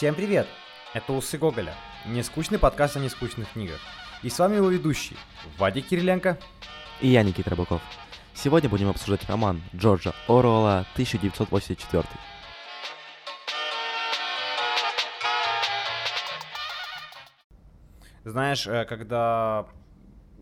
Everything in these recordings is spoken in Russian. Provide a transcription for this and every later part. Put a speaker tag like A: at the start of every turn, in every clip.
A: Всем привет! Это Усы Гоголя, нескучный подкаст о нескучных книгах. И с вами его ведущий, Вадик Кириленко.
B: И я, Никита Рыбаков. Сегодня будем обсуждать роман Джорджа Оруэлла «1984».
A: Знаешь, э, когда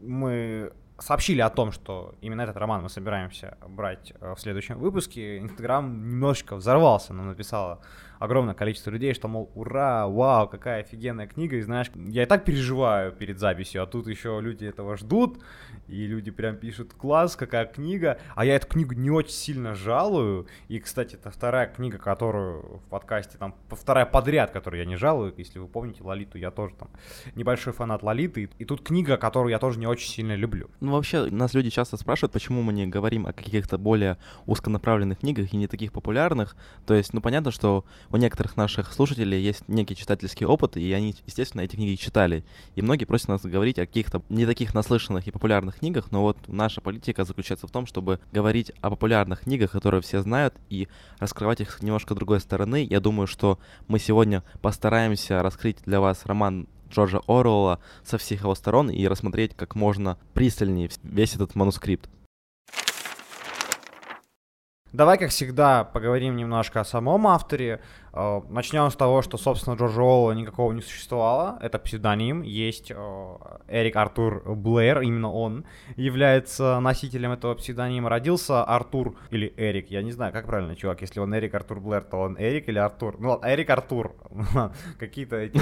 A: мы сообщили о том, что именно этот роман мы собираемся брать э, в следующем выпуске, Инстаграм немножечко взорвался, нам написала огромное количество людей, что, мол, ура, вау, какая офигенная книга, и знаешь, я и так переживаю перед записью, а тут еще люди этого ждут, и люди прям пишут, класс, какая книга, а я эту книгу не очень сильно жалую, и, кстати, это вторая книга, которую в подкасте, там, вторая подряд, которую я не жалую, если вы помните Лолиту, я тоже там небольшой фанат Лолиты, и тут книга, которую я тоже не очень сильно люблю.
B: Ну, вообще, нас люди часто спрашивают, почему мы не говорим о каких-то более узконаправленных книгах и не таких популярных, то есть, ну, понятно, что у некоторых наших слушателей есть некий читательский опыт, и они, естественно, эти книги читали. И многие просят нас говорить о каких-то не таких наслышанных и популярных книгах, но вот наша политика заключается в том, чтобы говорить о популярных книгах, которые все знают, и раскрывать их с немножко другой стороны. Я думаю, что мы сегодня постараемся раскрыть для вас роман Джорджа Оруэлла со всех его сторон и рассмотреть как можно пристальнее весь этот манускрипт.
A: Давай, как всегда, поговорим немножко о самом авторе. Э, Начнем с того, что, собственно, Джорджа Оуэлла никакого не существовало. Это псевдоним. Есть э, Эрик Артур Блэр, именно он является носителем этого псевдонима. Родился Артур или Эрик, я не знаю, как правильно, чувак. Если он Эрик Артур Блэр, то он Эрик или Артур. Ну Эрик Артур. Какие-то эти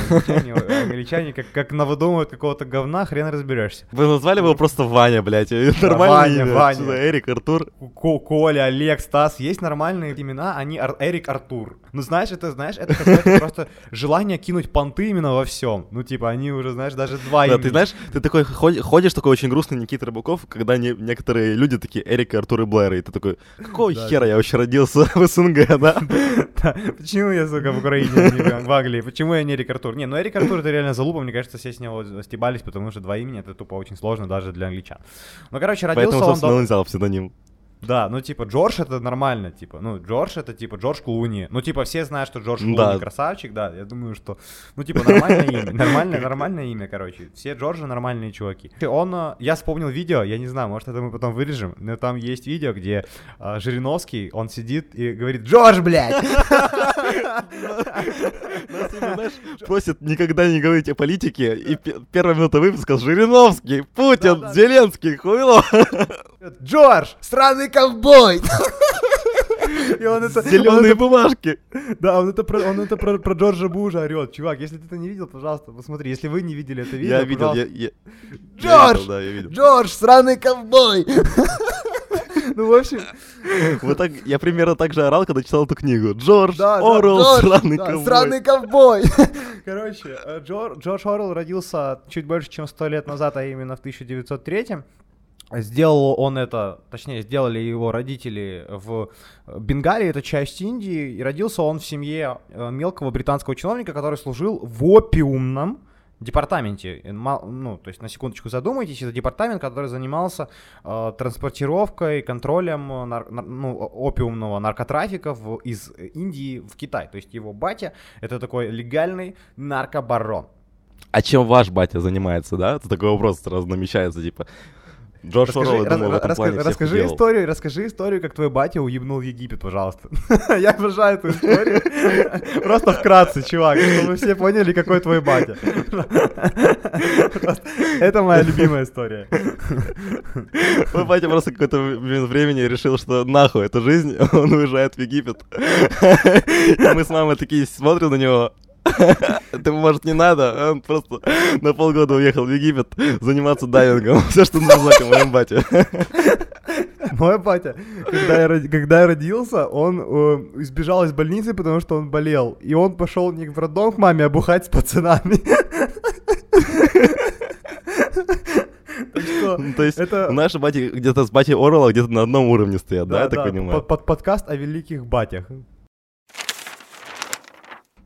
A: англичане, как, как навыдумывают какого-то говна, хрен разберешься.
B: Вы назвали его просто Ваня, блядь. Нормально Ваня, Ваня. Эрик, Артур.
A: Коля, Олег, Стас. Есть нормальные имена, они Эрик Артур. Ну знаешь, это, знаешь, это какое-то просто желание кинуть понты именно во всем. Ну, типа, они уже, знаешь, даже два
B: Да, ты знаешь, ты такой ходишь, такой очень грустный Никита Рыбаков, когда не, некоторые люди такие Эрик, Артур и Блэр, и ты такой, какого да, хера я вообще родился в СНГ, да?
A: Почему я, сука, в Украине, в Англии? Почему я не Эрик Артур? Не, ну Эрик Артур это реально залупа, мне кажется, все с него стебались, потому что два имени это тупо очень сложно даже для англичан. Ну, короче, родился
B: Поэтому, собственно, он... взял псевдоним.
A: Да, ну типа Джордж это нормально, типа, ну Джордж это типа Джордж Клуни. Ну типа все знают, что Джордж Клуни да. красавчик, да, я думаю, что, ну типа нормальное имя, нормальное, нормальное имя, короче. Все Джорджи нормальные чуваки. Он, э, я вспомнил видео, я не знаю, может это мы потом вырежем, но там есть видео, где э, Жириновский, он сидит и говорит, Джордж, блядь!
B: Нас, просят никогда не говорить о политике, и первая минута выпуска Жириновский, Путин, Зеленский, хуйло.
A: Джордж, странный ковбой!
B: И он это, Зеленые он бумажки.
A: Да, он это, про, он это про, про Джорджа Бужа орет. Чувак, если ты это не видел, пожалуйста, посмотри. Если вы не видели это видео,
B: Я видел, я, я...
A: Джордж! Я видел, да, я видел. Джордж, сраный ковбой! Ну, в общем...
B: Вот так, я примерно так же орал, когда читал эту книгу. Джордж да, Орел, да, сраный да, ковбой.
A: Сраный ковбой. Короче, э, Джор, Джордж Орел родился чуть больше, чем сто лет назад, а именно в 1903 Сделал он это, точнее, сделали его родители в Бенгалии, это часть Индии, и родился он в семье э, мелкого британского чиновника, который служил в опиумном департаменте. Ну, то есть, на секундочку задумайтесь, это департамент, который занимался э, транспортировкой, контролем э, нар- ну, опиумного наркотрафика в, из Индии в Китай. То есть, его батя — это такой легальный наркобарон.
B: А чем ваш батя занимается, да? Это такой вопрос сразу намечается, типа, Джордж расскажи, Орел, я думаю, в этом расскажи, плане
A: расскажи историю, расскажи историю, как твой батя уебнул Египет, пожалуйста. я обожаю эту историю. Просто вкратце, чувак, чтобы все поняли, какой твой батя. Это моя любимая история.
B: Мой батя просто какое-то времени решил, что нахуй эта жизнь, он уезжает в Египет. Мы с мамой такие смотрим на него, Ты, может, не надо? Он просто на полгода уехал в Египет заниматься дайвингом. Все, что нужно знать о моем бате.
A: Мой батя, когда я, когда я родился, он э, избежал из больницы, потому что он болел. И он пошел не в роддом к маме, а бухать с пацанами.
B: Ну, то есть это... наши бати где-то с бати Орла где-то на одном уровне стоят, да, да я так понимаю?
A: Под подкаст о великих батях.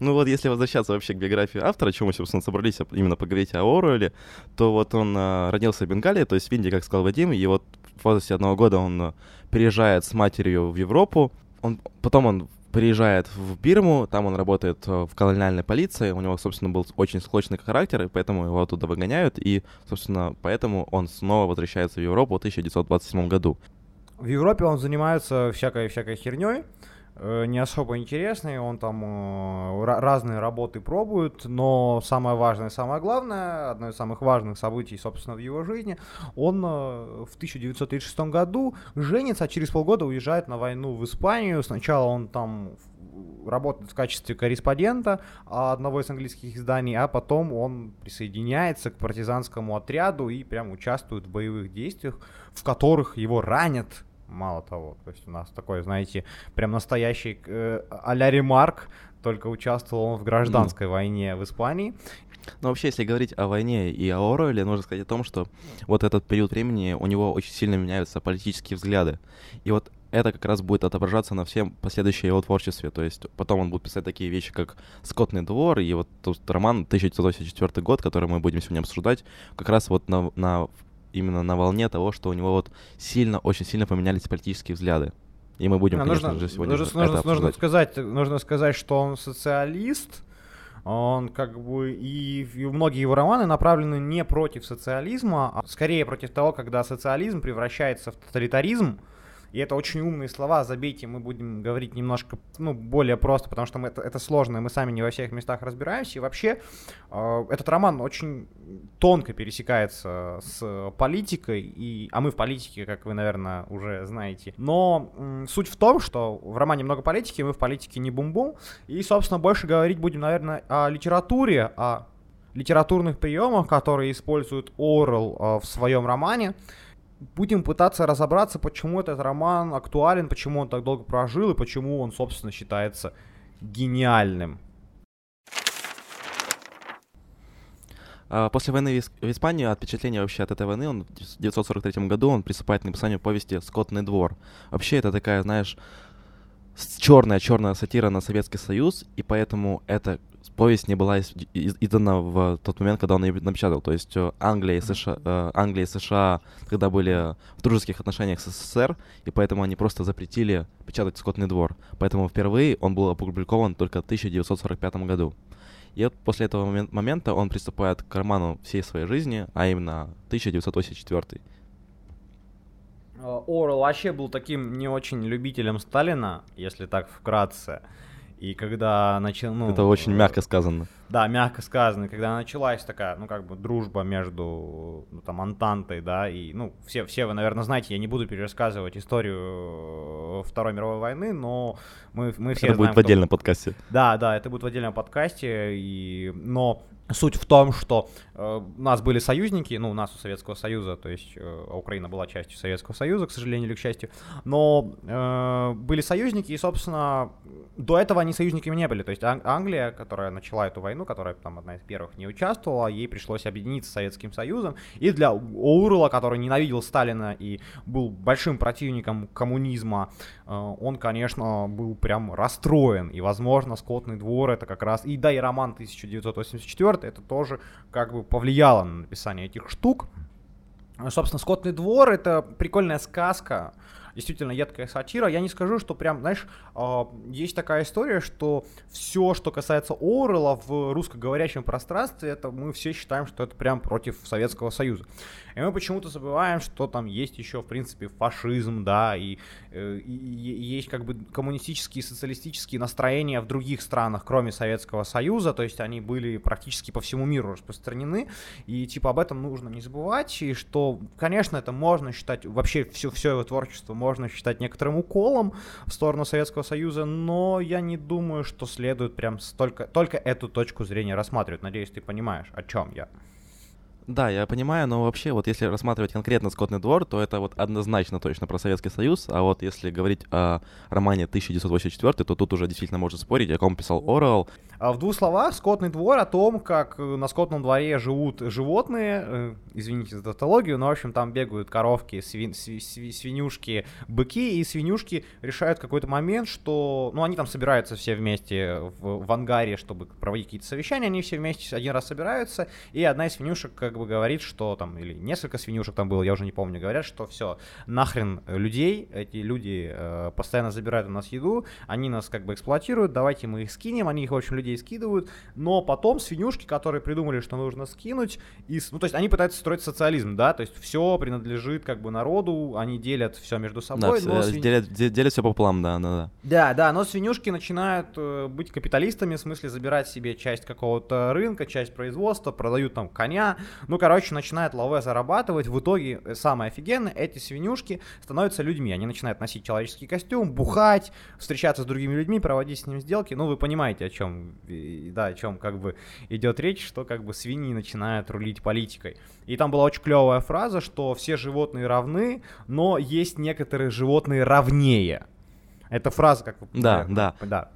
B: Ну вот если возвращаться вообще к биографии автора, чем мы, собственно, собрались именно поговорить о Оруэлле, то вот он а, родился в Бенгалии, то есть в Индии, как сказал Вадим, и вот в возрасте одного года он а, переезжает с матерью в Европу, он, потом он приезжает в Бирму, там он работает э, в колониальной полиции, у него, собственно, был очень склочный характер, и поэтому его оттуда выгоняют, и, собственно, поэтому он снова возвращается в Европу в 1927 году.
A: В Европе он занимается всякой-всякой херней, Э, не особо интересный, он там э, разные работы пробует, но самое важное, самое главное, одно из самых важных событий, собственно, в его жизни, он э, в 1936 году женится, а через полгода уезжает на войну в Испанию. Сначала он там работает в качестве корреспондента одного из английских изданий, а потом он присоединяется к партизанскому отряду и прям участвует в боевых действиях, в которых его ранят мало того. То есть у нас такой, знаете, прям настоящий э, а-ля ремарк, только участвовал он в гражданской mm. войне в Испании.
B: Но вообще, если говорить о войне и о Оруэлле, нужно сказать о том, что вот этот период времени у него очень сильно меняются политические взгляды. И вот это как раз будет отображаться на всем последующем его творчестве. То есть потом он будет писать такие вещи, как «Скотный двор», и вот тот роман 1984 год, который мы будем сегодня обсуждать, как раз вот на, на именно на волне того, что у него вот сильно, очень сильно поменялись политические взгляды. И мы будем, а, конечно нужно, же, сегодня
A: нужно, это нужно, нужно сказать, нужно сказать, что он социалист, он как бы и, и многие его романы направлены не против социализма, а скорее против того, когда социализм превращается в тоталитаризм, и это очень умные слова, забейте, мы будем говорить немножко, ну, более просто, потому что мы, это, это сложно, мы сами не во всех местах разбираемся. И вообще, э, этот роман очень тонко пересекается с политикой, и, а мы в политике, как вы, наверное, уже знаете. Но э, суть в том, что в романе много политики, мы в политике не бум-бум, и, собственно, больше говорить будем, наверное, о литературе, о литературных приемах, которые использует Орел э, в своем романе будем пытаться разобраться, почему этот роман актуален, почему он так долго прожил и почему он, собственно, считается гениальным.
B: А, после войны в Испании, от вообще от этой войны, он в 1943 году он приступает к написанию повести «Скотный двор». Вообще это такая, знаешь, черная-черная сатира на Советский Союз, и поэтому это повесть не была издана в тот момент, когда он ее напечатал. То есть э, Англия и США, э, Англия и США тогда были в дружеских отношениях с СССР, и поэтому они просто запретили печатать «Скотный двор». Поэтому впервые он был опубликован только в 1945 году. И вот после этого момента он приступает к роману всей своей жизни, а именно 1984.
A: Орел вообще был таким не очень любителем Сталина, если так вкратце. И когда начал, ну...
B: Это очень мягко сказано.
A: Да, мягко сказано. Когда началась такая, ну, как бы, дружба между, ну, там, Антантой, да, и, ну, все, все вы, наверное, знаете, я не буду пересказывать историю Второй мировой войны, но мы, мы все
B: Это знаем, будет в отдельном подкасте.
A: Да, да, это будет в отдельном подкасте, и... но Суть в том, что э, у нас были союзники, ну, у нас у Советского Союза, то есть э, Украина была частью Советского Союза, к сожалению или к счастью, но э, были союзники, и, собственно, до этого они союзниками не были. То есть Ан- Англия, которая начала эту войну, которая там одна из первых не участвовала, ей пришлось объединиться с Советским Союзом. И для Оурла, который ненавидел Сталина и был большим противником коммунизма, э, он, конечно, был прям расстроен. И, возможно, Скотный двор это как раз... И да, и роман 1984 это тоже как бы повлияло на написание этих штук. Собственно, «Скотный двор» — это прикольная сказка, действительно едкая сатира. Я не скажу, что прям, знаешь, э, есть такая история, что все, что касается Орла в русскоговорящем пространстве, это мы все считаем, что это прям против Советского Союза. И мы почему-то забываем, что там есть еще, в принципе, фашизм, да, э, и, и есть как бы коммунистические, социалистические настроения в других странах, кроме Советского Союза, то есть они были практически по всему миру распространены, и типа об этом нужно не забывать, и что, конечно, это можно считать, вообще все, все его творчество можно считать некоторым уколом в сторону Советского Союза, но я не думаю, что следует прям столько, только эту точку зрения рассматривать. Надеюсь, ты понимаешь, о чем я.
B: Да, я понимаю, но вообще вот если рассматривать конкретно «Скотный двор», то это вот однозначно точно про Советский Союз, а вот если говорить о романе 1984, то тут уже действительно можно спорить, о ком писал Орел.
A: А в двух словах «Скотный двор» о том, как на скотном дворе живут животные, э, извините за тавтологию, но, в общем, там бегают коровки, свин, сви, сви, свинюшки, быки, и свинюшки решают какой-то момент, что, ну, они там собираются все вместе в, в ангаре, чтобы проводить какие-то совещания, они все вместе один раз собираются, и одна из свинюшек как говорит, что там, или несколько свинюшек там было, я уже не помню, говорят, что все, нахрен людей, эти люди э, постоянно забирают у нас еду, они нас как бы эксплуатируют, давайте мы их скинем, они их, в общем, людей скидывают, но потом свинюшки, которые придумали, что нужно скинуть, и, ну, то есть они пытаются строить социализм, да, то есть все принадлежит как бы народу, они делят все между собой.
B: Да, но свинь... делят, делят все пополам, да, да, да.
A: Да, да, но свинюшки начинают э, быть капиталистами, в смысле забирать себе часть какого-то рынка, часть производства, продают там коня, ну, короче, начинает лаве зарабатывать, в итоге э, самое офигенное, эти свинюшки становятся людьми, они начинают носить человеческий костюм, бухать, встречаться с другими людьми, проводить с ними сделки, ну, вы понимаете, о чем, да, о чем как бы идет речь, что как бы свиньи начинают рулить политикой. И там была очень клевая фраза, что все животные равны, но есть некоторые животные равнее. Это фраза, как вы
B: Да, да.
A: да.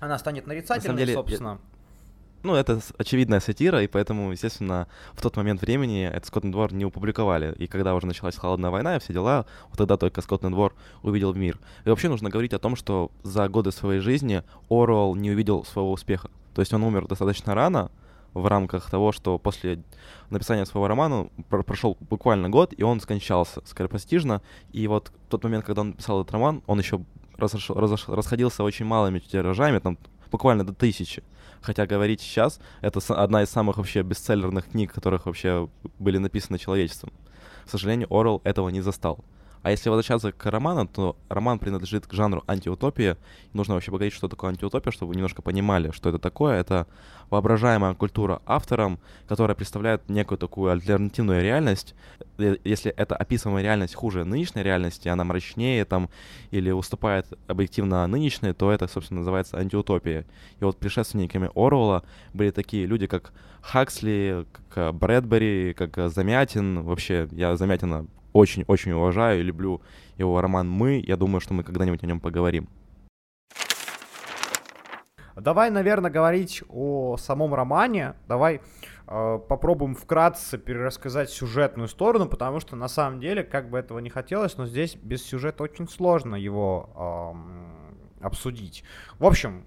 A: Она станет нарицательной, деле, собственно. Я...
B: Ну, это очевидная сатира, и поэтому, естественно, в тот момент времени этот Скотный двор не опубликовали. И когда уже началась холодная война и все дела, вот тогда только Скотный двор увидел мир. И вообще нужно говорить о том, что за годы своей жизни Оруэлл не увидел своего успеха. То есть он умер достаточно рано, в рамках того, что после написания своего романа прошел буквально год, и он скончался скоропостижно. И вот в тот момент, когда он написал этот роман, он еще разош... Разош... расходился очень малыми тиражами, там буквально до тысячи. Хотя говорить сейчас, это одна из самых вообще бестселлерных книг, которых вообще были написаны человечеством. К сожалению, Орел этого не застал. А если возвращаться к роману, то роман принадлежит к жанру антиутопия. Нужно вообще поговорить, что такое антиутопия, чтобы вы немножко понимали, что это такое. Это воображаемая культура автором, которая представляет некую такую альтернативную реальность. Э, если эта описываемая реальность хуже нынешней реальности, она мрачнее там или уступает объективно нынешней, то это, собственно, называется антиутопия. И вот предшественниками Оруэлла были такие люди, как Хаксли, как Брэдбери, как Замятин. Вообще, я Замятина очень-очень уважаю и люблю его роман «Мы». Я думаю, что мы когда-нибудь о нем поговорим.
A: Давай, наверное, говорить о самом романе. Давай э, попробуем вкратце перерассказать сюжетную сторону, потому что на самом деле, как бы этого не хотелось, но здесь без сюжета очень сложно его э, обсудить. В общем,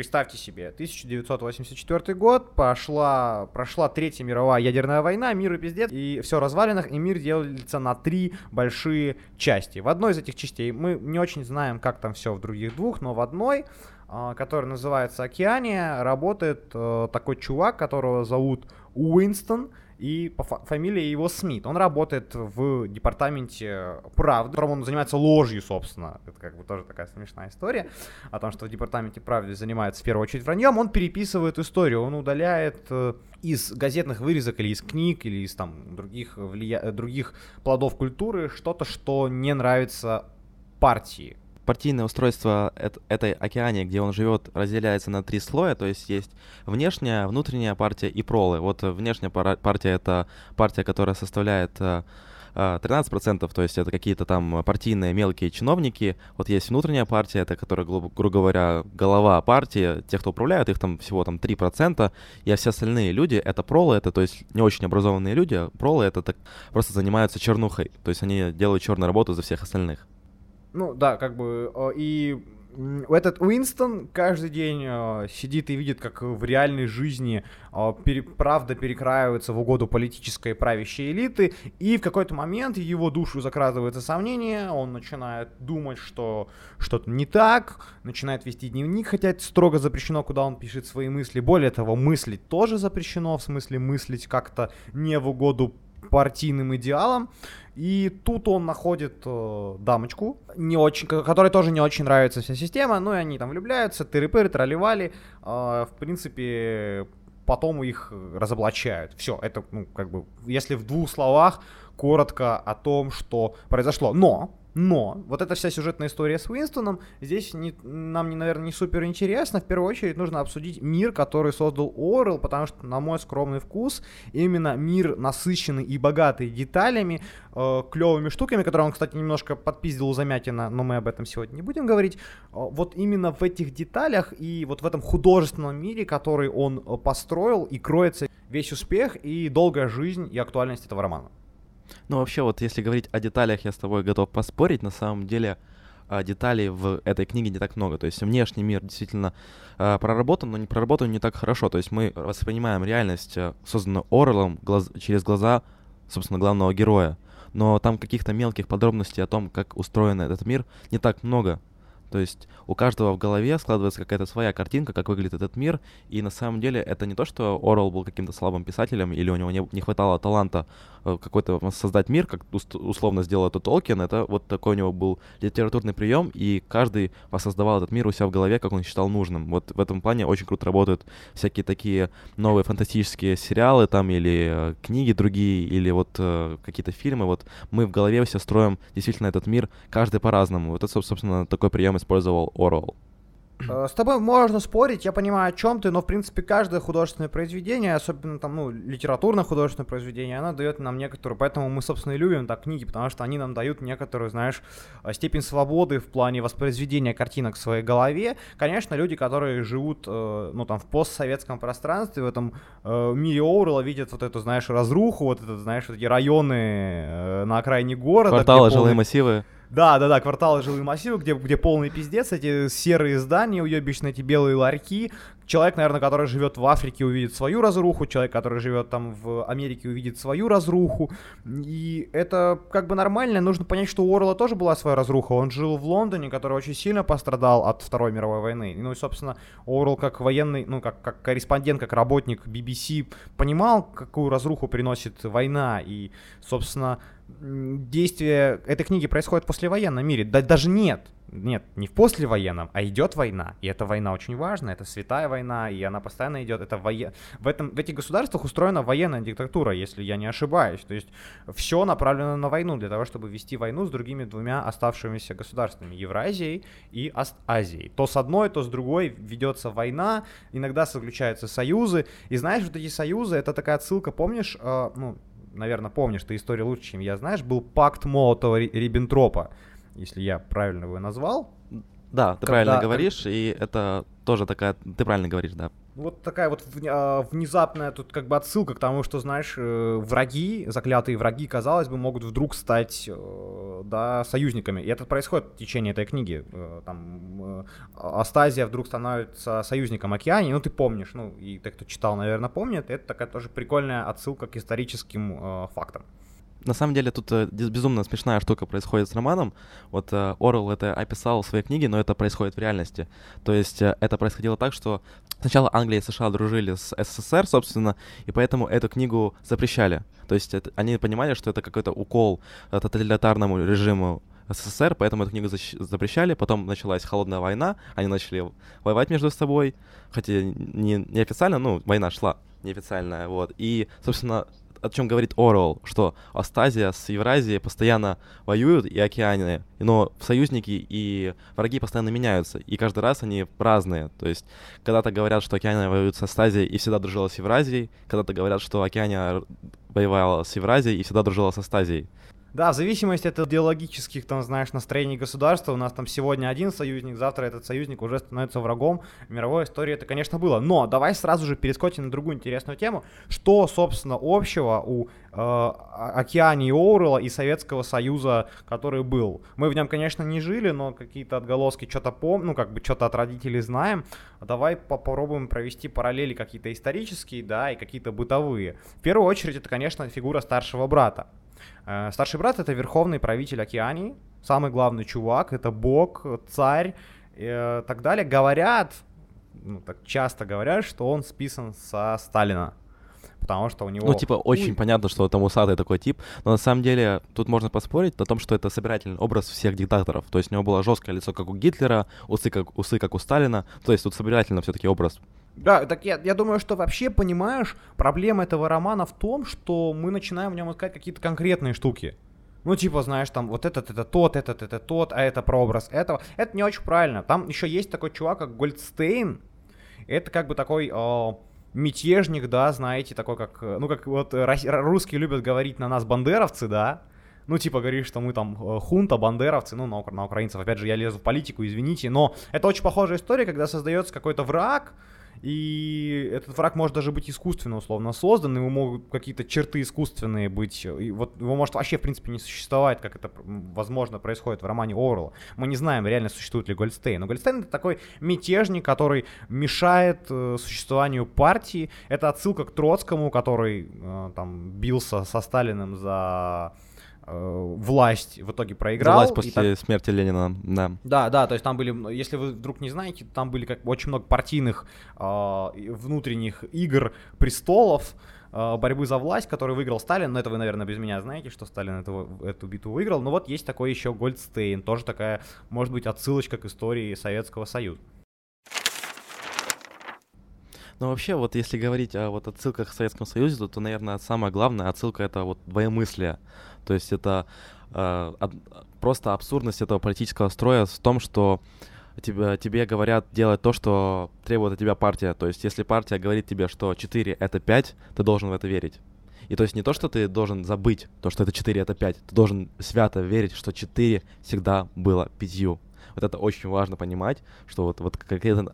A: Представьте себе, 1984 год, пошла, прошла Третья мировая ядерная война, мир и пиздец, и все развалинах, и мир делится на три большие части. В одной из этих частей мы не очень знаем, как там все в других двух, но в одной, а, которая называется Океания, работает э, такой чувак, которого зовут Уинстон, и по фамилии его Смит. Он работает в департаменте правды, которым он занимается ложью, собственно. Это как бы тоже такая смешная история о том, что в департаменте правды занимается в первую очередь враньем. Он переписывает историю, он удаляет э, из газетных вырезок или из книг или из там других, влия... других плодов культуры что-то, что не нравится партии
B: партийное устройство этой океане, где он живет, разделяется на три слоя, то есть есть внешняя, внутренняя партия и пролы. Вот внешняя партия — это партия, которая составляет 13%, э, э, то есть это какие-то там партийные мелкие чиновники. Вот есть внутренняя партия, это которая, грубо говоря, голова партии, те, кто управляют, их там всего там 3%, и все остальные люди — это пролы, это то есть не очень образованные люди, а пролы — это так, просто занимаются чернухой, то есть они делают черную работу за всех остальных.
A: Ну да, как бы и этот Уинстон каждый день э, сидит и видит, как в реальной жизни э, правда перекраивается в угоду политической правящей элиты, и в какой-то момент его душу закрадывается сомнение, он начинает думать, что что-то не так, начинает вести дневник, хотя это строго запрещено, куда он пишет свои мысли. Более того, мыслить тоже запрещено, в смысле мыслить как-то не в угоду партийным идеалам. И тут он находит э, дамочку, не очень, которой тоже не очень нравится вся система, ну и они там влюбляются, тыры-пыры, тролливали. Э, в принципе, потом их разоблачают. Все, это, ну, как бы, если в двух словах, коротко о том, что произошло. Но но вот эта вся сюжетная история с Уинстоном здесь не, нам, не, наверное, не супер интересно. В первую очередь нужно обсудить мир, который создал Орел, потому что, на мой скромный вкус, именно мир насыщенный и богатый деталями, э, клевыми штуками, которые он, кстати, немножко подпиздил у Замятина, но мы об этом сегодня не будем говорить. Э, вот именно в этих деталях и вот в этом художественном мире, который он э, построил, и кроется весь успех и долгая жизнь и актуальность этого романа.
B: Ну, вообще, вот если говорить о деталях, я с тобой готов поспорить. На самом деле, а, деталей в этой книге не так много. То есть внешний мир действительно а, проработан, но не проработан не так хорошо. То есть мы воспринимаем реальность, а, созданную Орелом, глаз, через глаза, собственно, главного героя. Но там каких-то мелких подробностей о том, как устроен этот мир, не так много. То есть у каждого в голове складывается какая-то своя картинка, как выглядит этот мир, и на самом деле это не то, что Орел был каким-то слабым писателем, или у него не, не хватало таланта э, какой-то создать мир, как условно сделал это Толкин, это вот такой у него был литературный прием, и каждый воссоздавал этот мир у себя в голове, как он считал нужным. Вот в этом плане очень круто работают всякие такие новые фантастические сериалы там, или э, книги другие, или вот э, какие-то фильмы. Вот мы в голове все строим действительно этот мир, каждый по-разному. Вот это, собственно, такой прием использовал Орвелл.
A: Э, с тобой можно спорить, я понимаю, о чем ты, но в принципе каждое художественное произведение, особенно там, ну, литературное художественное произведение, оно дает нам некоторую, поэтому мы, собственно, и любим так книги, потому что они нам дают некоторую, знаешь, э, степень свободы в плане воспроизведения картинок в своей голове. Конечно, люди, которые живут, э, ну, там, в постсоветском пространстве, в этом мире Оурла, видят вот эту, знаешь, разруху, вот это, знаешь, вот эти районы на окраине города.
B: Кварталы, жилые массивы.
A: Да, да, да, кварталы жилые массивы, где, где полный пиздец, эти серые здания уебищные, эти белые ларьки. Человек, наверное, который живет в Африке, увидит свою разруху, человек, который живет там в Америке, увидит свою разруху. И это как бы нормально. Нужно понять, что у Орла тоже была своя разруха. Он жил в Лондоне, который очень сильно пострадал от Второй мировой войны. Ну и, собственно, Орл как военный, ну, как, как корреспондент, как работник BBC понимал, какую разруху приносит война. И, собственно, действие этой книги происходит в послевоенном мире. Да, даже нет. Нет, не в послевоенном, а идет война. И эта война очень важна, это святая война, и она постоянно идет. Это вое... в, этом, в этих государствах устроена военная диктатура, если я не ошибаюсь. То есть все направлено на войну для того, чтобы вести войну с другими двумя оставшимися государствами, Евразией и Аст Азией. То с одной, то с другой ведется война, иногда заключаются союзы. И знаешь, вот эти союзы, это такая отсылка, помнишь, э, ну, наверное, помнишь ты историю лучше, чем я знаешь, был пакт Молотова-Риббентропа, если я правильно его назвал.
B: Да, ты Когда... правильно говоришь, и это тоже такая, ты правильно говоришь, да.
A: Вот такая вот а, внезапная тут как бы отсылка к тому, что, знаешь, э, враги, заклятые враги, казалось бы, могут вдруг стать, э, да, союзниками. И это происходит в течение этой книги. Э, там Астазия вдруг становится союзником Океании, ну ты помнишь, ну и те, кто читал, наверное, помнят. Это такая тоже прикольная отсылка к историческим фактам
B: на самом деле тут э, безумно смешная штука происходит с романом. Вот э, Орел это описал в своей книге, но это происходит в реальности. То есть э, это происходило так, что сначала Англия и США дружили с СССР, собственно, и поэтому эту книгу запрещали. То есть это, они понимали, что это какой-то укол тоталитарному режиму СССР, поэтому эту книгу запрещали. Потом началась холодная война, они начали воевать между собой, хотя не, не официально, ну, война шла неофициальная, вот. И, собственно, о чем говорит Орел, что Астазия с Евразией постоянно воюют и океаны, но союзники и враги постоянно меняются, и каждый раз они разные. То есть когда-то говорят, что океаны воюют с Астазией и всегда дружила с Евразией, когда-то говорят, что океане воевала с Евразией и всегда дружила с Астазией.
A: Да, в зависимости от идеологических, там, знаешь, настроений государства, у нас там сегодня один союзник, завтра этот союзник уже становится врагом. В мировой истории это, конечно, было. Но давай сразу же перескочим на другую интересную тему. Что, собственно, общего у э, Океании Оурела и Советского Союза, который был? Мы в нем, конечно, не жили, но какие-то отголоски что-то помним, ну, как бы что-то от родителей знаем. Давай попробуем провести параллели какие-то исторические, да, и какие-то бытовые. В первую очередь, это, конечно, фигура старшего брата. Э, старший брат это верховный правитель Океании, самый главный чувак, это бог, царь и э, так далее. Говорят, ну, так часто говорят, что он списан со Сталина. Потому что у него...
B: Ну, типа, очень Ой. понятно, что там усатый такой тип, но на самом деле тут можно поспорить о том, что это собирательный образ всех диктаторов. То есть у него было жесткое лицо, как у Гитлера, усы как, усы, как у Сталина. То есть тут собирательно все-таки образ
A: да, так я, я думаю, что вообще, понимаешь, проблема этого романа в том, что мы начинаем в нем искать какие-то конкретные штуки. Ну, типа, знаешь, там вот этот это тот, этот это тот, а это прообраз этого. Это не очень правильно. Там еще есть такой чувак, как Гольдстейн. Это как бы такой э, мятежник, да, знаете, такой как, ну, как вот русские любят говорить на нас бандеровцы, да. Ну, типа, говоришь, что мы там э, хунта, бандеровцы, ну, на, на украинцев, опять же, я лезу в политику, извините, но это очень похожая история, когда создается какой-то враг, и этот враг может даже быть искусственно условно создан, его могут какие-то черты искусственные быть, и вот его может вообще в принципе не существовать, как это возможно происходит в романе Орла. Мы не знаем, реально существует ли Гольдстейн, но Гольдстейн это такой мятежник, который мешает э, существованию партии, это отсылка к Троцкому, который э, там бился со Сталиным за власть в итоге проиграл.
B: Власть после так... смерти Ленина, да.
A: Да, да, то есть там были, если вы вдруг не знаете, там были как очень много партийных э, внутренних игр престолов, э, борьбы за власть, который выиграл Сталин, но это вы, наверное, без меня знаете, что Сталин эту, эту битву выиграл, но вот есть такой еще Гольдстейн, тоже такая, может быть, отсылочка к истории Советского Союза.
B: Ну, вообще, вот если говорить о вот отсылках к Советскому Союзу, то, то, наверное, самая главная отсылка — это вот двоемыслие. То есть это э, просто абсурдность этого политического строя в том, что тебе, тебе говорят делать то, что требует от тебя партия. То есть если партия говорит тебе, что 4 — это 5, ты должен в это верить. И то есть не то, что ты должен забыть то, что это 4, это 5. Ты должен свято верить, что 4 всегда было 5. Вот это очень важно понимать, что вот, вот конкретно,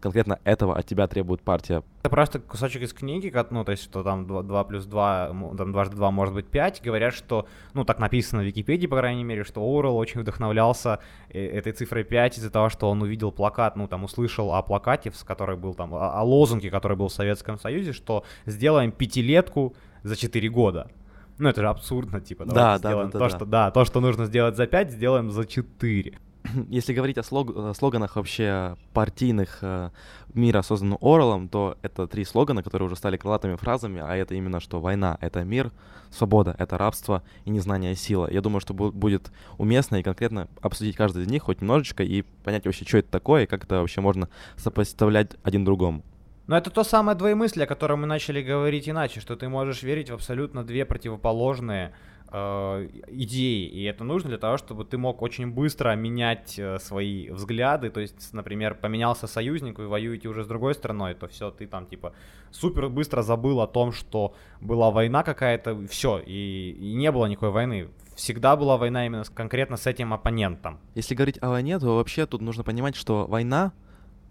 B: конкретно этого от тебя требует партия.
A: Это просто кусочек из книги, ну, то есть, что там 2, 2 плюс 2, там дважды 2 может быть 5. Говорят, что, ну, так написано в Википедии, по крайней мере, что Оуэлл очень вдохновлялся э, этой цифрой 5 из-за того, что он увидел плакат, ну, там, услышал о плакате, с который был там, о, о лозунге, который был в Советском Союзе, что сделаем пятилетку за 4 года. Ну, это же абсурдно, типа,
B: да, да, да,
A: то,
B: да,
A: что, да, то, что нужно сделать за 5, сделаем за 4.
B: если говорить о слог, слоганах вообще партийных э, мира, созданного Орелом, то это три слогана, которые уже стали крылатыми фразами, а это именно что война — это мир, свобода — это рабство и незнание — сила. Я думаю, что будет уместно и конкретно обсудить каждый из них хоть немножечко и понять вообще, что это такое и как это вообще можно сопоставлять один другому.
A: Но это то самое двоемыслие, о котором мы начали говорить иначе, что ты можешь верить в абсолютно две противоположные э, идеи, и это нужно для того, чтобы ты мог очень быстро менять э, свои взгляды, то есть, например, поменялся союзник, вы воюете уже с другой страной, то все, ты там типа супер быстро забыл о том, что была война какая-то, все, и, и не было никакой войны, всегда была война именно конкретно с этим оппонентом.
B: Если говорить о войне, то вообще тут нужно понимать, что война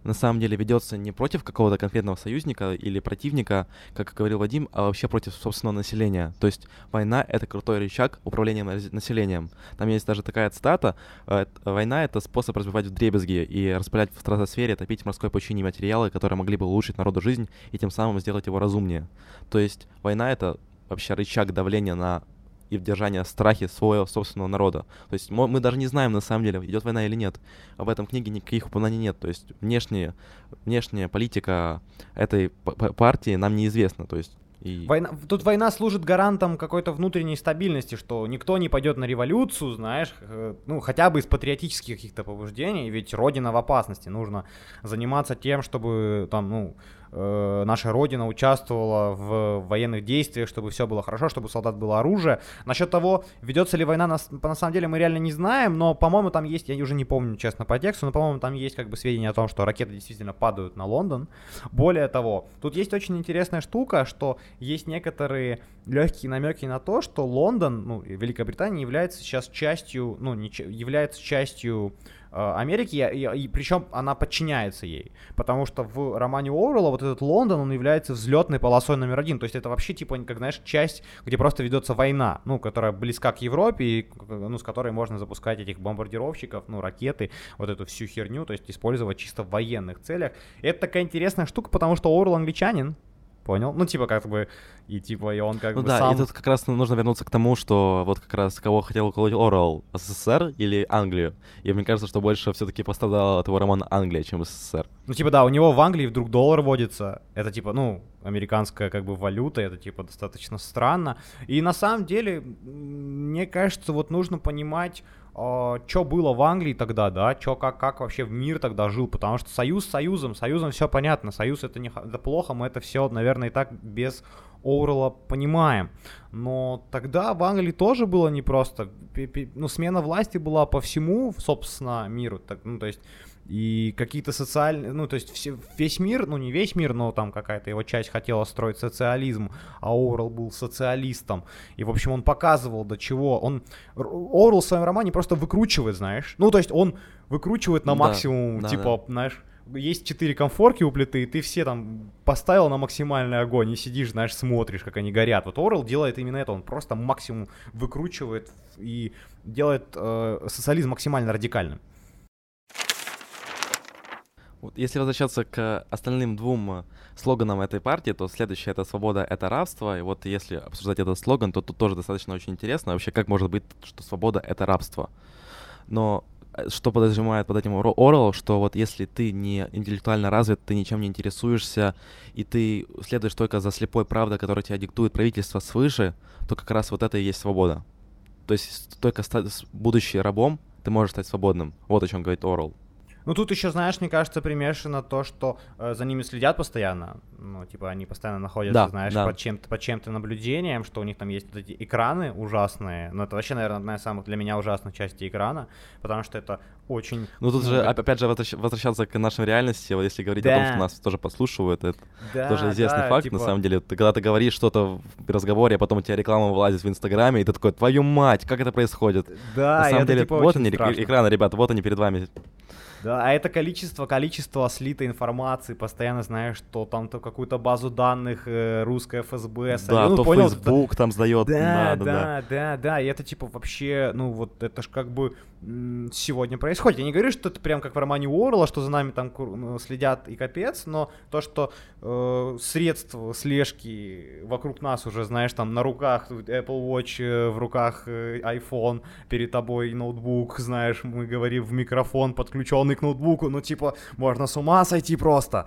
B: на самом деле ведется не против какого-то конкретного союзника или противника, как говорил Вадим, а вообще против собственного населения. То есть война — это крутой рычаг управления населением. Там есть даже такая цитата, э, война — это способ разбивать в дребезги и распылять в стратосфере, топить в морской пучине материалы, которые могли бы улучшить народу жизнь и тем самым сделать его разумнее. То есть война — это вообще рычаг давления на и в держание страхи своего собственного народа. То есть мы, мы даже не знаем, на самом деле, идет война или нет. Об этом в книге никаких упоминаний нет. То есть внешняя, внешняя политика этой партии нам неизвестна. То есть
A: и... Война, тут война служит гарантом какой-то внутренней стабильности, что никто не пойдет на революцию, знаешь, э, ну, хотя бы из патриотических каких-то побуждений, ведь Родина в опасности, нужно заниматься тем, чтобы там, ну, э, наша Родина участвовала в военных действиях, чтобы все было хорошо, чтобы у солдат было оружие. Насчет того, ведется ли война, на, на самом деле мы реально не знаем, но, по-моему, там есть, я уже не помню, честно, по тексту, но, по-моему, там есть как бы сведения о том, что ракеты действительно падают на Лондон. Более того, тут есть очень интересная штука, что есть некоторые легкие намеки на то, что Лондон, ну, Великобритания является сейчас частью, ну, не, является частью Америки, и, и причем она подчиняется ей. Потому что в романе Оруэлла вот этот Лондон, он является взлетной полосой номер один. То есть это вообще типа, как знаешь, часть, где просто ведется война, ну, которая близка к Европе, и, ну, с которой можно запускать этих бомбардировщиков, ну, ракеты, вот эту всю херню, то есть использовать чисто в военных целях. И это такая интересная штука, потому что Оруэлл англичанин, понял? Ну, типа, как бы, и типа, и он как
B: ну,
A: бы
B: да,
A: сам...
B: и тут как раз нужно вернуться к тому, что вот как раз кого хотел уколоть Орел, СССР или Англию? И мне кажется, что больше все таки пострадала от его романа Англия, чем СССР.
A: Ну, типа, да, у него в Англии вдруг доллар водится, это типа, ну, американская как бы валюта, это типа достаточно странно. И на самом деле, мне кажется, вот нужно понимать, а, что было в Англии тогда, да, что как, как вообще в мир тогда жил, потому что союз с союзом, союзом все понятно, союз это, не, это плохо, мы это все, наверное, и так без Оурла понимаем. Но тогда в Англии тоже было непросто. Ну, смена власти была по всему, собственно, миру. Так, ну, то есть и какие-то социальные, ну, то есть все, весь мир, ну, не весь мир, но там какая-то его часть хотела строить социализм, а Оурл был социалистом. И, в общем, он показывал, до чего он... Оурл в своем романе просто выкручивает, знаешь. Ну, то есть он выкручивает на максимум, да, типа, да. знаешь, есть четыре комфорки у плиты, и ты все там поставил на максимальный огонь и сидишь, знаешь, смотришь, как они горят. Вот Орел делает именно это, он просто максимум выкручивает и делает э, социализм максимально радикальным.
B: Вот если возвращаться к остальным двум э, слоганам этой партии, то следующее — это «Свобода — это рабство». И вот если обсуждать этот слоган, то тут тоже достаточно очень интересно. Вообще, как может быть, что свобода — это рабство? Но э, что подразумевает под этим Орел, что вот если ты не интеллектуально развит, ты ничем не интересуешься, и ты следуешь только за слепой правдой, которая тебя диктует правительство свыше, то как раз вот это и есть свобода. То есть только будучи рабом, ты можешь стать свободным. Вот о чем говорит Орел.
A: Ну тут еще, знаешь, мне кажется, примешано то, что э, за ними следят постоянно. Ну, типа, они постоянно находятся, да, знаешь, да. под чем-то под чем-то наблюдением, что у них там есть вот эти экраны ужасные. Но это вообще, наверное, одна из самых для меня ужасных частей экрана, потому что это очень.
B: Ну тут ну, же, опять же, возвращаться к нашей реальности, вот если говорить да. о том, что нас тоже послушивают, это да, тоже известный да, факт, типа... на самом деле. Ты когда ты говоришь что-то в разговоре, а потом у тебя реклама вылазит в Инстаграме, и ты такой, твою мать, как это происходит?
A: Да,
B: на самом
A: это,
B: деле,
A: типа,
B: вот они,
A: страшно.
B: экраны, ребят, вот они перед вами.
A: Да, а это количество, количество слитой информации, постоянно знаешь, что там то какую-то базу данных э, русская ФСБ.
B: Да,
A: ну,
B: то
A: понял,
B: Facebook там сдает.
A: Да, да, да, да, да, да, и это типа вообще, ну вот это ж как бы сегодня происходит. Я не говорю, что это прям как в романе Уоррелла, что за нами там ну, следят и капец, но то, что э, средств слежки вокруг нас уже, знаешь, там на руках Apple Watch, э, в руках э, iPhone, перед тобой ноутбук, знаешь, мы говорим в микрофон, подключенный к ноутбуку, ну типа можно с ума сойти просто.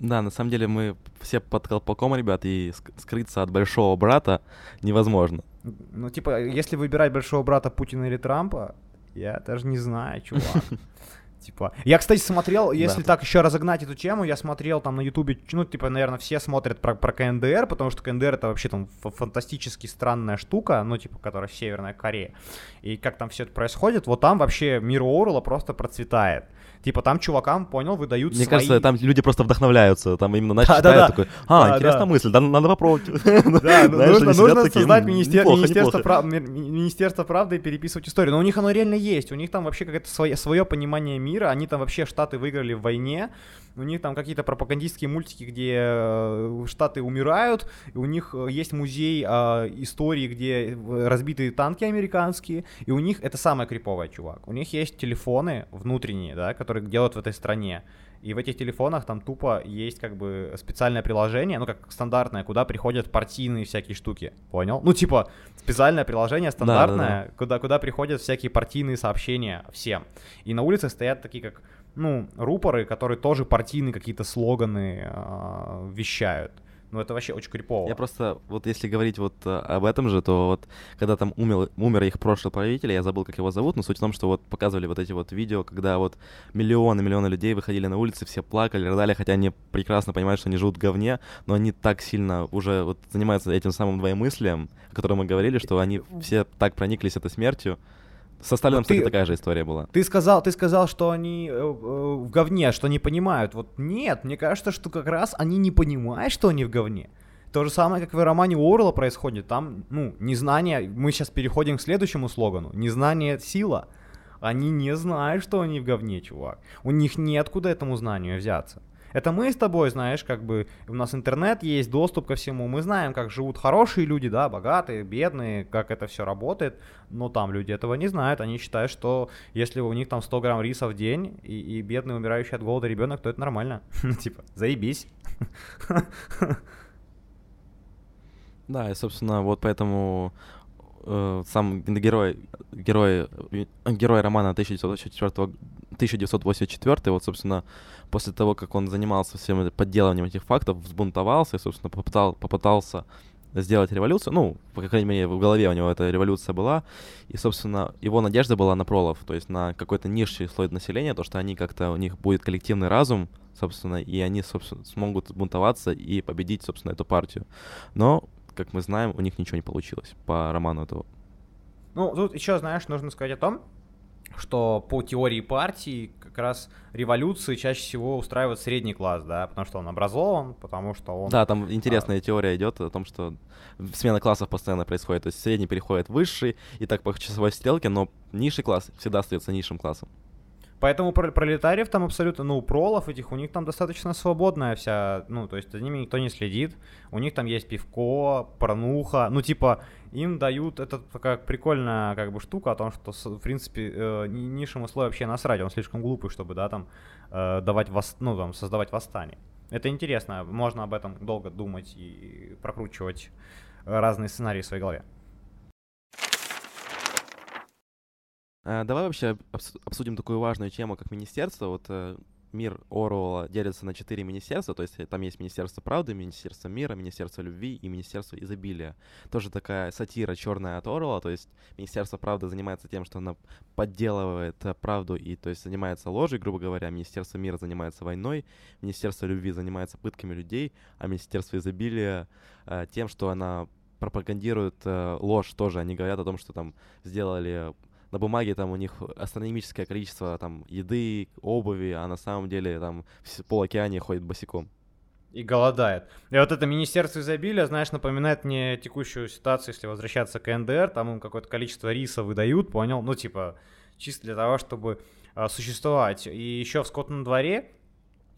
B: Да, на самом деле мы все под колпаком, ребят, и скрыться от большого брата невозможно.
A: Ну, типа, если выбирать большого брата Путина или Трампа, я даже не знаю, чувак. Типа, я, кстати, смотрел, если да. так еще разогнать эту тему, я смотрел там на Ютубе, ну, типа, наверное, все смотрят про, про КНДР, потому что КНДР это вообще там фантастически странная штука, ну, типа, которая Северная Корея. И как там все это происходит, вот там вообще мир Орла просто процветает. Типа там чувакам, понял, выдают
B: Мне
A: свои...
B: кажется, там люди просто вдохновляются, там именно начали да, да, такой, а, да, интересная да. мысль, да, надо попробовать.
A: Да, нужно, нужно создать министерство правды и переписывать историю. Но у них оно реально есть, у них там вообще какое-то свое понимание мира, они там вообще Штаты выиграли в войне, у них там какие-то пропагандистские мультики, где э, Штаты умирают, у них э, есть музей э, истории, где разбитые танки американские, и у них, это самое криповое, чувак, у них есть телефоны внутренние, да, которые делают в этой стране. И в этих телефонах там тупо есть как бы специальное приложение, ну как стандартное, куда приходят партийные всякие штуки, понял? Ну типа специальное приложение стандартное, да, да, да. куда куда приходят всякие партийные сообщения всем. И на улице стоят такие как ну рупоры, которые тоже партийные какие-то слоганы э, вещают. Ну, это вообще очень крипово.
B: Я просто, вот если говорить вот э, об этом же, то вот когда там умер, умер их прошлый правитель, я забыл, как его зовут, но суть в том, что вот показывали вот эти вот видео, когда вот миллионы-миллионы людей выходили на улицы, все плакали, рыдали, хотя они прекрасно понимают, что они живут в говне, но они так сильно уже вот занимаются этим самым двоемыслием, о котором мы говорили, что они все так прониклись этой смертью, со Сталином, кстати, такая же история была.
A: Ты сказал, ты сказал, что они э, э, в говне, что не понимают. Вот нет, мне кажется, что как раз они не понимают, что они в говне. То же самое, как в романе Уоррелла происходит. Там, ну, незнание... Мы сейчас переходим к следующему слогану. Незнание — сила. Они не знают, что они в говне, чувак. У них нет куда этому знанию взяться. Это мы с тобой, знаешь, как бы у нас интернет есть, доступ ко всему, мы знаем, как живут хорошие люди, да, богатые, бедные, как это все работает, но там люди этого не знают, они считают, что если у них там 100 грамм риса в день и, и бедный умирающий от голода ребенок, то это нормально. Ну, типа, заебись.
B: Да, и, собственно, вот поэтому э, сам герой, герой, герой романа 1984, 1984, вот, собственно, после того, как он занимался всем подделыванием этих фактов, взбунтовался и, собственно, попытал, попытался сделать революцию. Ну, по крайней мере, в голове у него эта революция была. И, собственно, его надежда была на пролов, то есть на какой-то низший слой населения, то, что они как-то, у них будет коллективный разум, собственно, и они, собственно, смогут бунтоваться и победить, собственно, эту партию. Но, как мы знаем, у них ничего не получилось по роману этого.
A: Ну, тут еще, знаешь, нужно сказать о том, что по теории партии как раз революции чаще всего устраивает средний класс, да, потому что он образован, потому что он...
B: Да, там интересная а... теория идет о том, что смена классов постоянно происходит, то есть средний переходит в высший, и так по часовой стрелке, но низший класс всегда остается низшим классом.
A: Поэтому про пролетариев там абсолютно, ну, пролов этих, у них там достаточно свободная вся, ну, то есть за ними никто не следит, у них там есть пивко, пронуха, ну, типа, им дают, это такая прикольная, как бы, штука о том, что, в принципе, э, низшему слою вообще насрать, он слишком глупый, чтобы, да, там, э, давать, вос, ну, там, создавать восстание. Это интересно, можно об этом долго думать и прокручивать разные сценарии в своей голове.
B: Давай вообще обсудим такую важную тему, как министерство. Вот э, мир Оруэлла делится на четыре министерства, то есть э, там есть Министерство правды, Министерство мира, Министерство любви и Министерство изобилия. Тоже такая сатира черная от Оруэлла, то есть Министерство правды занимается тем, что оно подделывает э, правду и, то есть, занимается ложью, грубо говоря, Министерство мира занимается войной, Министерство любви занимается пытками людей, а Министерство изобилия тем, что она пропагандирует ложь тоже. Они говорят о том, что там сделали на бумаге там у них астрономическое количество там еды, обуви, а на самом деле там в полокеане ходит босиком.
A: И голодает. И вот это Министерство изобилия, знаешь, напоминает мне текущую ситуацию, если возвращаться к НДР, там им какое-то количество риса выдают, понял? Ну, типа, чисто для того, чтобы а, существовать. И еще в скотном дворе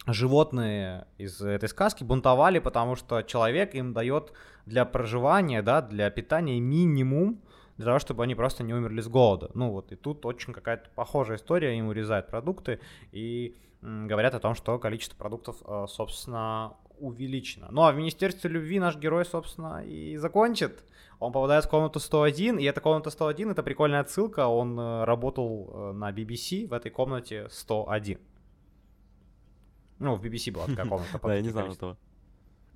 A: животные из этой сказки бунтовали, потому что человек им дает для проживания, да, для питания минимум для того, чтобы они просто не умерли с голода. Ну вот, и тут очень какая-то похожая история, им урезают продукты и говорят о том, что количество продуктов, э, собственно, увеличено. Ну а в Министерстве любви наш герой, собственно, и закончит. Он попадает в комнату 101, и эта комната 101 это прикольная отсылка. Он э, работал э, на BBC в этой комнате 101. Ну, в BBC была такая комната.
B: Да, я не знал этого.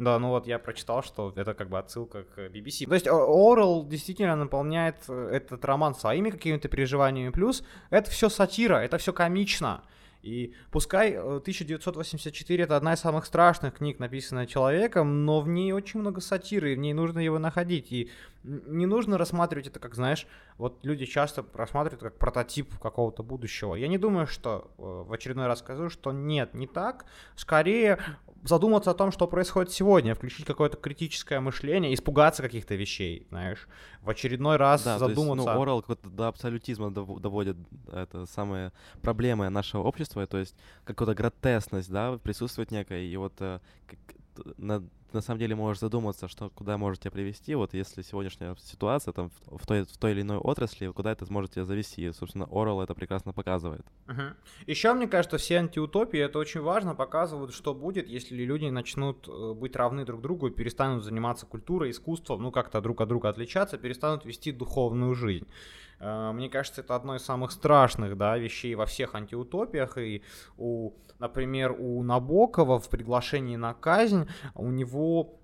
A: Да, ну вот я прочитал, что это как бы отсылка к BBC. То есть Орел действительно наполняет э, этот роман своими какими-то переживаниями, плюс это все сатира, это все комично. И пускай 1984 э, это одна из самых страшных книг, написанная человеком, но в ней очень много сатиры, и в ней нужно его находить. И не нужно рассматривать это как, знаешь, вот люди часто рассматривают как прототип какого-то будущего. Я не думаю, что э, в очередной раз скажу, что нет, не так. Скорее, задуматься о том, что происходит сегодня, включить какое-то критическое мышление, испугаться каких-то вещей, знаешь, в очередной раз да, задуматься.
B: Есть, ну, Орел до абсолютизма доводит это самые проблемы нашего общества, то есть какая-то гротесность, да, присутствует некая, и вот э, на на самом деле можешь задуматься, что куда может тебя привести, вот если сегодняшняя ситуация там в той, в той или иной отрасли, куда это сможет тебя завести. И, собственно, Орел это прекрасно показывает.
A: Uh-huh. Еще, мне кажется, все антиутопии, это очень важно, показывают, что будет, если люди начнут э, быть равны друг другу перестанут заниматься культурой, искусством, ну как-то друг от друга отличаться, перестанут вести духовную жизнь. Э, мне кажется, это одно из самых страшных да, вещей во всех антиутопиях. И, у, например, у Набокова в приглашении на казнь у него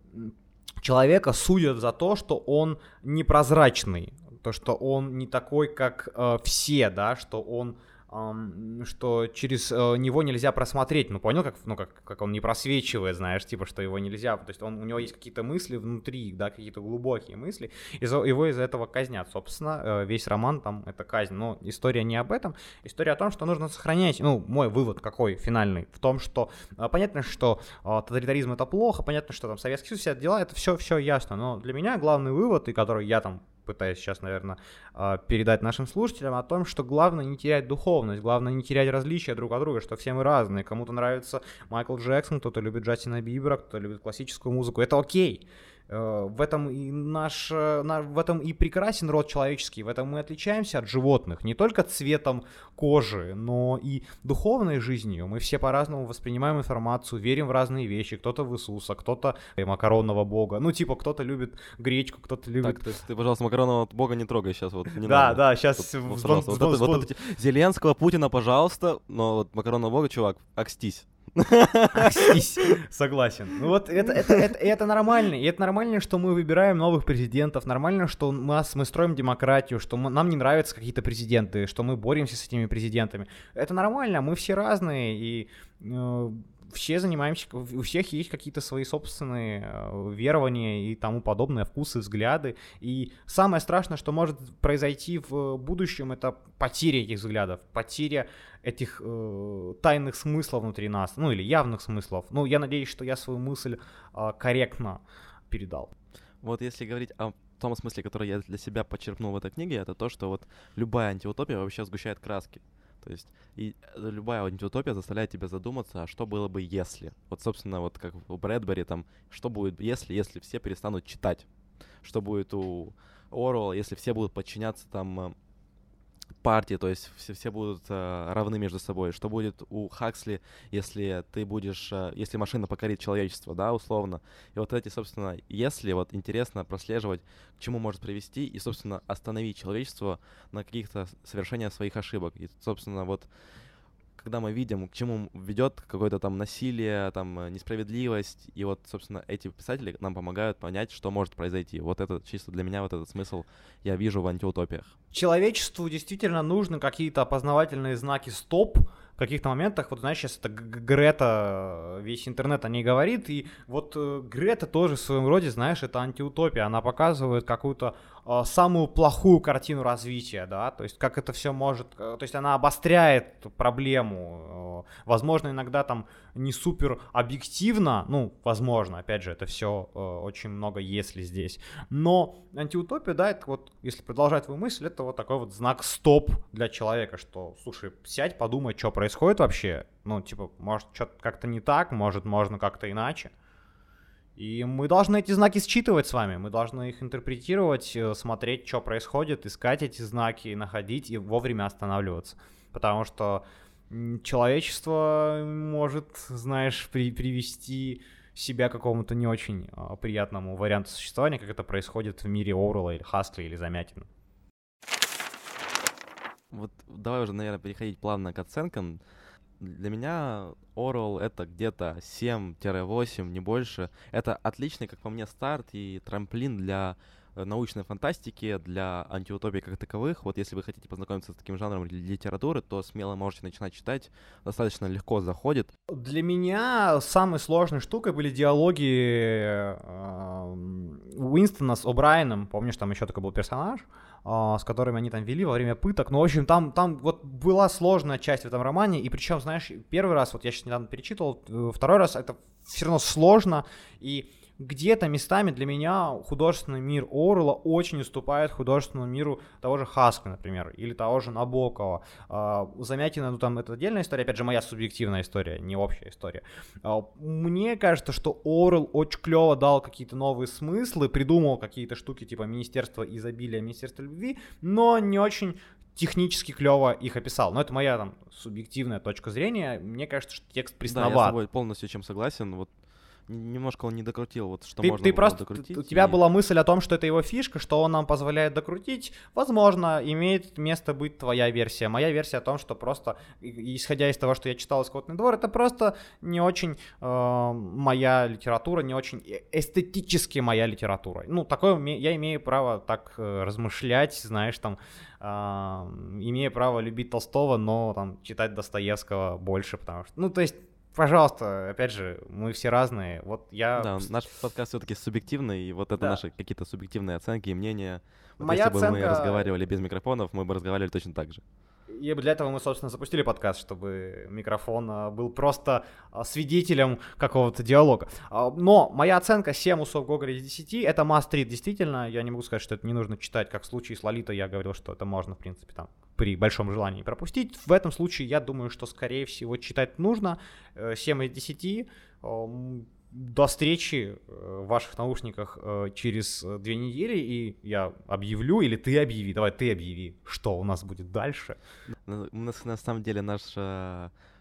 A: человека судят за то, что он непрозрачный, то, что он не такой, как э, все, да, что он что через э, него нельзя просмотреть. Ну, понял, как, ну, как, как он не просвечивает, знаешь, типа, что его нельзя. То есть он, у него есть какие-то мысли внутри, да, какие-то глубокие мысли, и его из-за этого казнят. Собственно, э, весь роман там это казнь. Но история не об этом. История о том, что нужно сохранять, ну, мой вывод какой финальный, в том, что э, понятно, что тоталитаризм это плохо, понятно, что там Советский Союз, все дела, это все, все ясно. Но для меня главный вывод, и который я там пытаюсь сейчас, наверное, а, передать нашим слушателям, о том, что главное не терять духовность, главное не терять различия друг от друга, что все мы разные. Кому-то нравится Майкл Джексон, кто-то любит Джастина Бибера, кто-то любит классическую музыку. Это окей. Э, в этом и наш, э, в этом и прекрасен род человеческий, в этом мы отличаемся от животных, не только цветом кожи, но и духовной жизнью. Мы все по-разному воспринимаем информацию, верим в разные вещи. Кто-то в Иисуса, кто-то в макаронного бога. Ну, типа, кто-то любит гречку, кто-то любит...
B: Так, то есть ты, пожалуйста, макаронного бога не трогай сейчас, вот не
A: Да,
B: надо.
A: да, сейчас... Вот,
B: вот, вот. Зеленского, Путина, пожалуйста, но вот макаронного бога, чувак, окстись.
A: Согласен. Ну вот это, это, это, это нормально. И это нормально, что мы выбираем новых президентов. Нормально, что мы, мы строим демократию, что мы, нам не нравятся какие-то президенты, что мы боремся с этими президентами. Это нормально, мы все разные. И э, все занимаемся, у всех есть какие-то свои собственные э, верования и тому подобное, вкусы, взгляды. И самое страшное, что может произойти в будущем, это потеря этих взглядов, потеря этих э, тайных смыслов внутри нас, ну или явных смыслов. Ну, я надеюсь, что я свою мысль э, корректно передал.
B: Вот если говорить о том смысле, который я для себя подчеркнул в этой книге, это то, что вот любая антиутопия вообще сгущает краски. То есть и любая антиутопия заставляет тебя задуматься, а что было бы если. Вот, собственно, вот как у Брэдбери там, что будет если, если все перестанут читать. Что будет у Оруэлла, если все будут подчиняться там э, партии, то есть все, все будут э, равны между собой. Что будет у Хаксли, если ты будешь, э, если машина покорит человечество, да, условно. И вот эти, собственно, если вот интересно прослеживать, к чему может привести, и, собственно, остановить человечество на каких-то совершения своих ошибок. И, собственно, вот когда мы видим, к чему ведет какое-то там насилие, там э, несправедливость, и вот, собственно, эти писатели нам помогают понять, что может произойти. Вот это чисто для меня вот этот смысл я вижу в антиутопиях.
A: Человечеству действительно нужны какие-то опознавательные знаки стоп, в каких-то моментах, вот знаешь, сейчас это Грета, весь интернет о ней говорит, и вот э, Грета тоже в своем роде, знаешь, это антиутопия, она показывает какую-то э, самую плохую картину развития, да, то есть как это все может, э, то есть она обостряет проблему, э, возможно, иногда там не супер объективно, ну, возможно, опять же, это все э, очень много если здесь, но антиутопия, да, это вот, если продолжать твою мысль, это вот такой вот знак стоп для человека, что, слушай, сядь, подумай, что происходит вообще, ну, типа, может, что-то как-то не так, может, можно как-то иначе, и мы должны эти знаки считывать с вами, мы должны их интерпретировать, э, смотреть, что происходит, искать эти знаки, находить и вовремя останавливаться. Потому что человечество может, знаешь, при, привести себя к какому-то не очень а, приятному варианту существования, как это происходит в мире Оурала или Хаскли или Замятина.
B: Вот давай уже, наверное, переходить плавно к оценкам. Для меня Oral это где-то 7-8, не больше. Это отличный, как по мне, старт и трамплин для Э, научной фантастики, для антиутопии как таковых. Вот если вы хотите познакомиться с таким жанром литературы, то смело можете начинать читать, достаточно легко заходит.
A: Для меня самой сложной штукой были диалоги э, Уинстона с О'Брайеном, помнишь, там еще такой был персонаж, с которыми они там вели во время пыток. Ну, в общем, там, там вот была сложная часть в этом романе, и причем, знаешь, первый раз, вот я сейчас недавно перечитывал, э, второй раз это все равно сложно, и где-то местами для меня художественный мир Орла очень уступает художественному миру того же Хаска, например, или того же Набокова. А, Замятина, ну там это отдельная история, опять же, моя субъективная история, не общая история. А, мне кажется, что Орел очень клево дал какие-то новые смыслы, придумал какие-то штуки типа Министерства изобилия, Министерства любви, но не очень технически клево их описал. Но это моя там субъективная точка зрения. Мне кажется, что текст пресноват. Да,
B: я с тобой полностью чем согласен. Вот немножко он не докрутил, вот что
A: ты,
B: можно
A: ты просто,
B: докрутить.
A: У тебя и... была мысль о том, что это его фишка, что он нам позволяет докрутить. Возможно, имеет место быть твоя версия. Моя версия о том, что просто, исходя из того, что я читал «Скотный двор», это просто не очень э, моя литература, не очень э, эстетически моя литература. Ну, такое я имею право так э, размышлять, знаешь, там, э, имею право любить Толстого, но там читать Достоевского больше, потому что, ну, то есть пожалуйста, опять же, мы все разные. Вот я...
B: Да, наш подкаст все-таки субъективный, и вот это да. наши какие-то субъективные оценки и мнения. Вот
A: Моя
B: если
A: оценка...
B: бы мы разговаривали без микрофонов, мы бы разговаривали точно так же.
A: И для этого мы, собственно, запустили подкаст, чтобы микрофон а, был просто а, свидетелем какого-то диалога. А, но моя оценка 7 усов Гоголя из 10 — это must read, действительно. Я не могу сказать, что это не нужно читать, как в случае с Лолитой я говорил, что это можно, в принципе, там при большом желании пропустить. В этом случае я думаю, что, скорее всего, читать нужно. 7 э, из 10 до встречи э, в ваших наушниках э, через две недели, и я объявлю, или ты объяви, давай ты объяви, что у нас будет дальше.
B: У нас на самом деле наш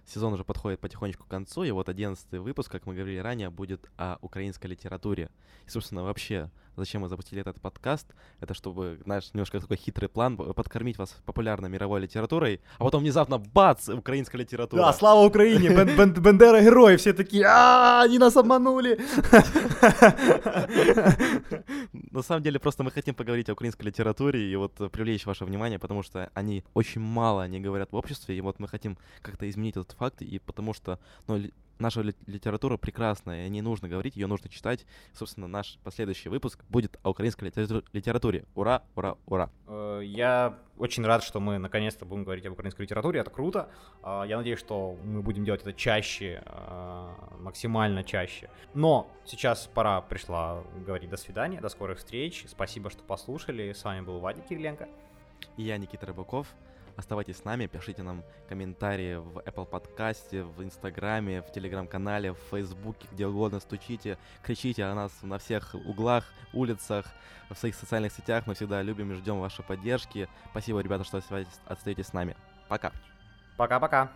B: сезон уже подходит потихонечку к концу, и вот одиннадцатый выпуск, как мы говорили ранее, будет о украинской литературе. И, собственно, вообще, зачем мы запустили этот подкаст? Это чтобы, знаешь, немножко такой хитрый план, подкормить вас популярной мировой литературой, а потом внезапно бац, украинская литература.
A: Да, слава Украине, Бендера герой, все такие, а они нас обманули.
B: На самом деле, просто мы хотим поговорить о украинской литературе и вот привлечь ваше внимание, потому что они очень мало они говорят в обществе, и вот мы хотим как-то изменить этот факт, и потому что ну, наша литература прекрасная, и не нужно говорить, ее нужно читать. Собственно, наш последующий выпуск будет о украинской литературе. Ура, ура, ура!
A: Э, я очень рад, что мы наконец-то будем говорить об украинской литературе, это круто. А, я надеюсь, что мы будем делать это чаще, а, максимально чаще. Но сейчас пора пришла говорить до свидания, до скорых встреч. Спасибо, что послушали. С вами был Вадик Кириленко.
B: И я, Никита Рыбаков. Оставайтесь с нами, пишите нам комментарии в Apple подкасте, в Инстаграме, в Телеграм-канале, в Фейсбуке, где угодно стучите, кричите о нас на всех углах, улицах, в своих социальных сетях. Мы всегда любим и ждем вашей поддержки. Спасибо, ребята, что остаетесь с нами. Пока.
A: Пока-пока.